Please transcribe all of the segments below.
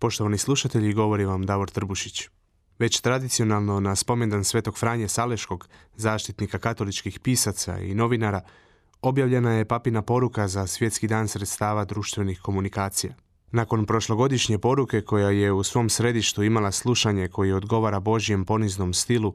Poštovani slušatelji, govori vam Davor Trbušić. Već tradicionalno na spomendan svetog Franje Saleškog, zaštitnika katoličkih pisaca i novinara, objavljena je papina poruka za svjetski dan sredstava društvenih komunikacija. Nakon prošlogodišnje poruke koja je u svom središtu imala slušanje koji odgovara Božjem poniznom stilu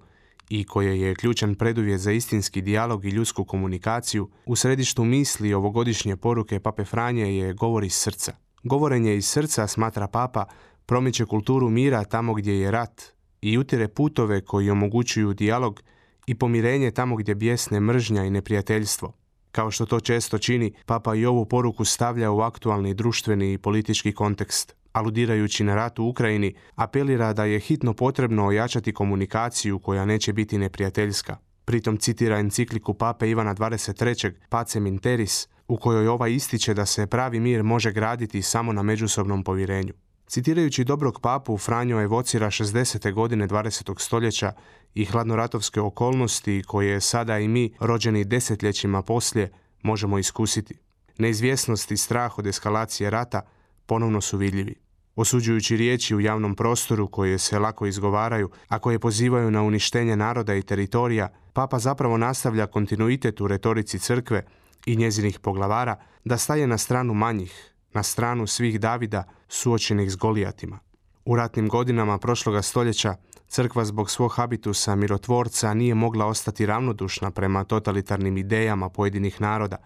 i koje je ključan preduvjet za istinski dijalog i ljudsku komunikaciju, u središtu misli ovogodišnje poruke Pape Franje je govor iz srca. Govorenje iz srca, smatra papa, promiče kulturu mira tamo gdje je rat i utire putove koji omogućuju dijalog i pomirenje tamo gdje bjesne mržnja i neprijateljstvo. Kao što to često čini, papa i ovu poruku stavlja u aktualni društveni i politički kontekst. Aludirajući na rat u Ukrajini, apelira da je hitno potrebno ojačati komunikaciju koja neće biti neprijateljska. Pritom citira encikliku pape Ivana 23. Pacem Interis, u kojoj ova ističe da se pravi mir može graditi samo na međusobnom povjerenju. Citirajući dobrog papu, Franjo evocira 60. godine 20. stoljeća i hladnoratovske okolnosti koje sada i mi, rođeni desetljećima poslije, možemo iskusiti. Neizvjesnost i strah od eskalacije rata ponovno su vidljivi. Osuđujući riječi u javnom prostoru koje se lako izgovaraju, a koje pozivaju na uništenje naroda i teritorija, papa zapravo nastavlja kontinuitet u retorici crkve i njezinih poglavara da staje na stranu manjih, na stranu svih Davida suočenih s Golijatima. U ratnim godinama prošloga stoljeća crkva zbog svog habitusa mirotvorca nije mogla ostati ravnodušna prema totalitarnim idejama pojedinih naroda,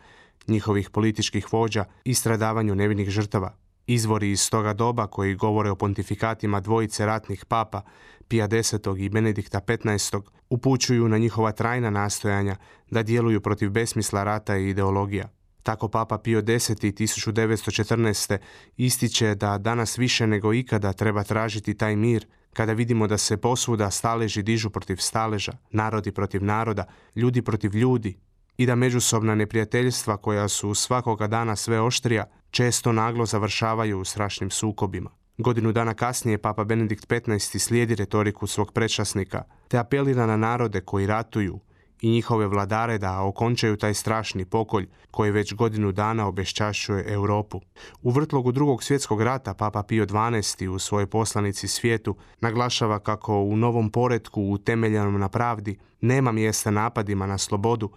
njihovih političkih vođa i stradavanju nevinih žrtava. Izvori iz toga doba koji govore o pontifikatima dvojice ratnih papa, Pija X. i Benedikta XV. upućuju na njihova trajna nastojanja da djeluju protiv besmisla rata i ideologija. Tako Papa Pio X. 1914. ističe da danas više nego ikada treba tražiti taj mir kada vidimo da se posvuda staleži dižu protiv staleža, narodi protiv naroda, ljudi protiv ljudi i da međusobna neprijateljstva koja su svakoga dana sve oštrija često naglo završavaju u strašnim sukobima. Godinu dana kasnije Papa Benedikt XV. slijedi retoriku svog prečasnika te apelira na narode koji ratuju i njihove vladare da okončaju taj strašni pokolj koji već godinu dana obešćašuje Europu. U vrtlogu drugog svjetskog rata Papa Pio XII u svojoj poslanici svijetu naglašava kako u novom poretku utemeljenom na pravdi nema mjesta napadima na slobodu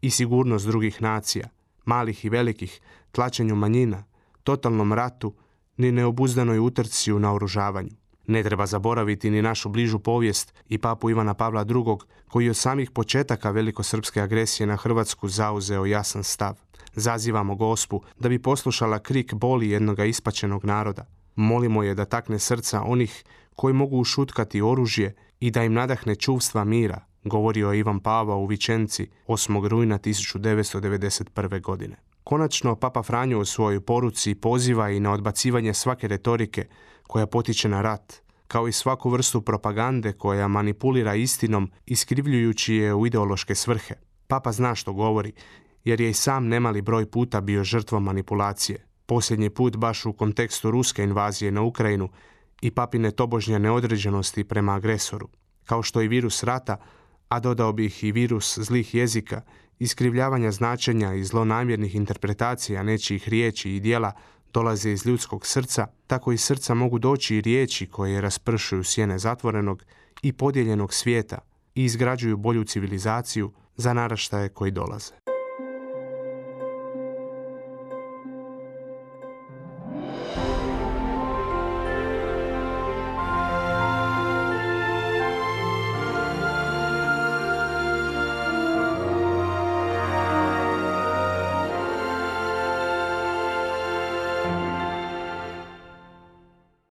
i sigurnost drugih nacija, malih i velikih, tlačenju manjina, totalnom ratu, ni neobuzdanoj utrci u naoružavanju. Ne treba zaboraviti ni našu bližu povijest i papu Ivana Pavla II, koji od samih početaka velikosrpske agresije na Hrvatsku zauzeo jasan stav. Zazivamo gospu da bi poslušala krik boli jednoga ispačenog naroda. Molimo je da takne srca onih koji mogu ušutkati oružje i da im nadahne čuvstva mira, govorio je Ivan Pava u Vičenci 8. rujna 1991. godine. Konačno, Papa Franjo u svojoj poruci poziva i na odbacivanje svake retorike koja potiče na rat, kao i svaku vrstu propagande koja manipulira istinom iskrivljujući je u ideološke svrhe. Papa zna što govori, jer je i sam nemali broj puta bio žrtvom manipulacije. Posljednji put baš u kontekstu ruske invazije na Ukrajinu i papine tobožnje neodređenosti prema agresoru. Kao što i virus rata, a dodao bih i virus zlih jezika, iskrivljavanja značenja i zlonamjernih interpretacija nečijih riječi i dijela dolaze iz ljudskog srca, tako iz srca mogu doći i riječi koje raspršuju sjene zatvorenog i podijeljenog svijeta i izgrađuju bolju civilizaciju za naraštaje koji dolaze.